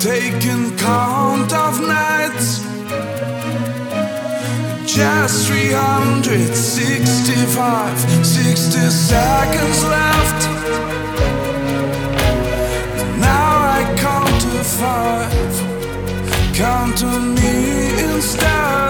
taking count of nights. Just 365, 60 seconds left. Now I count to five, count to me instead.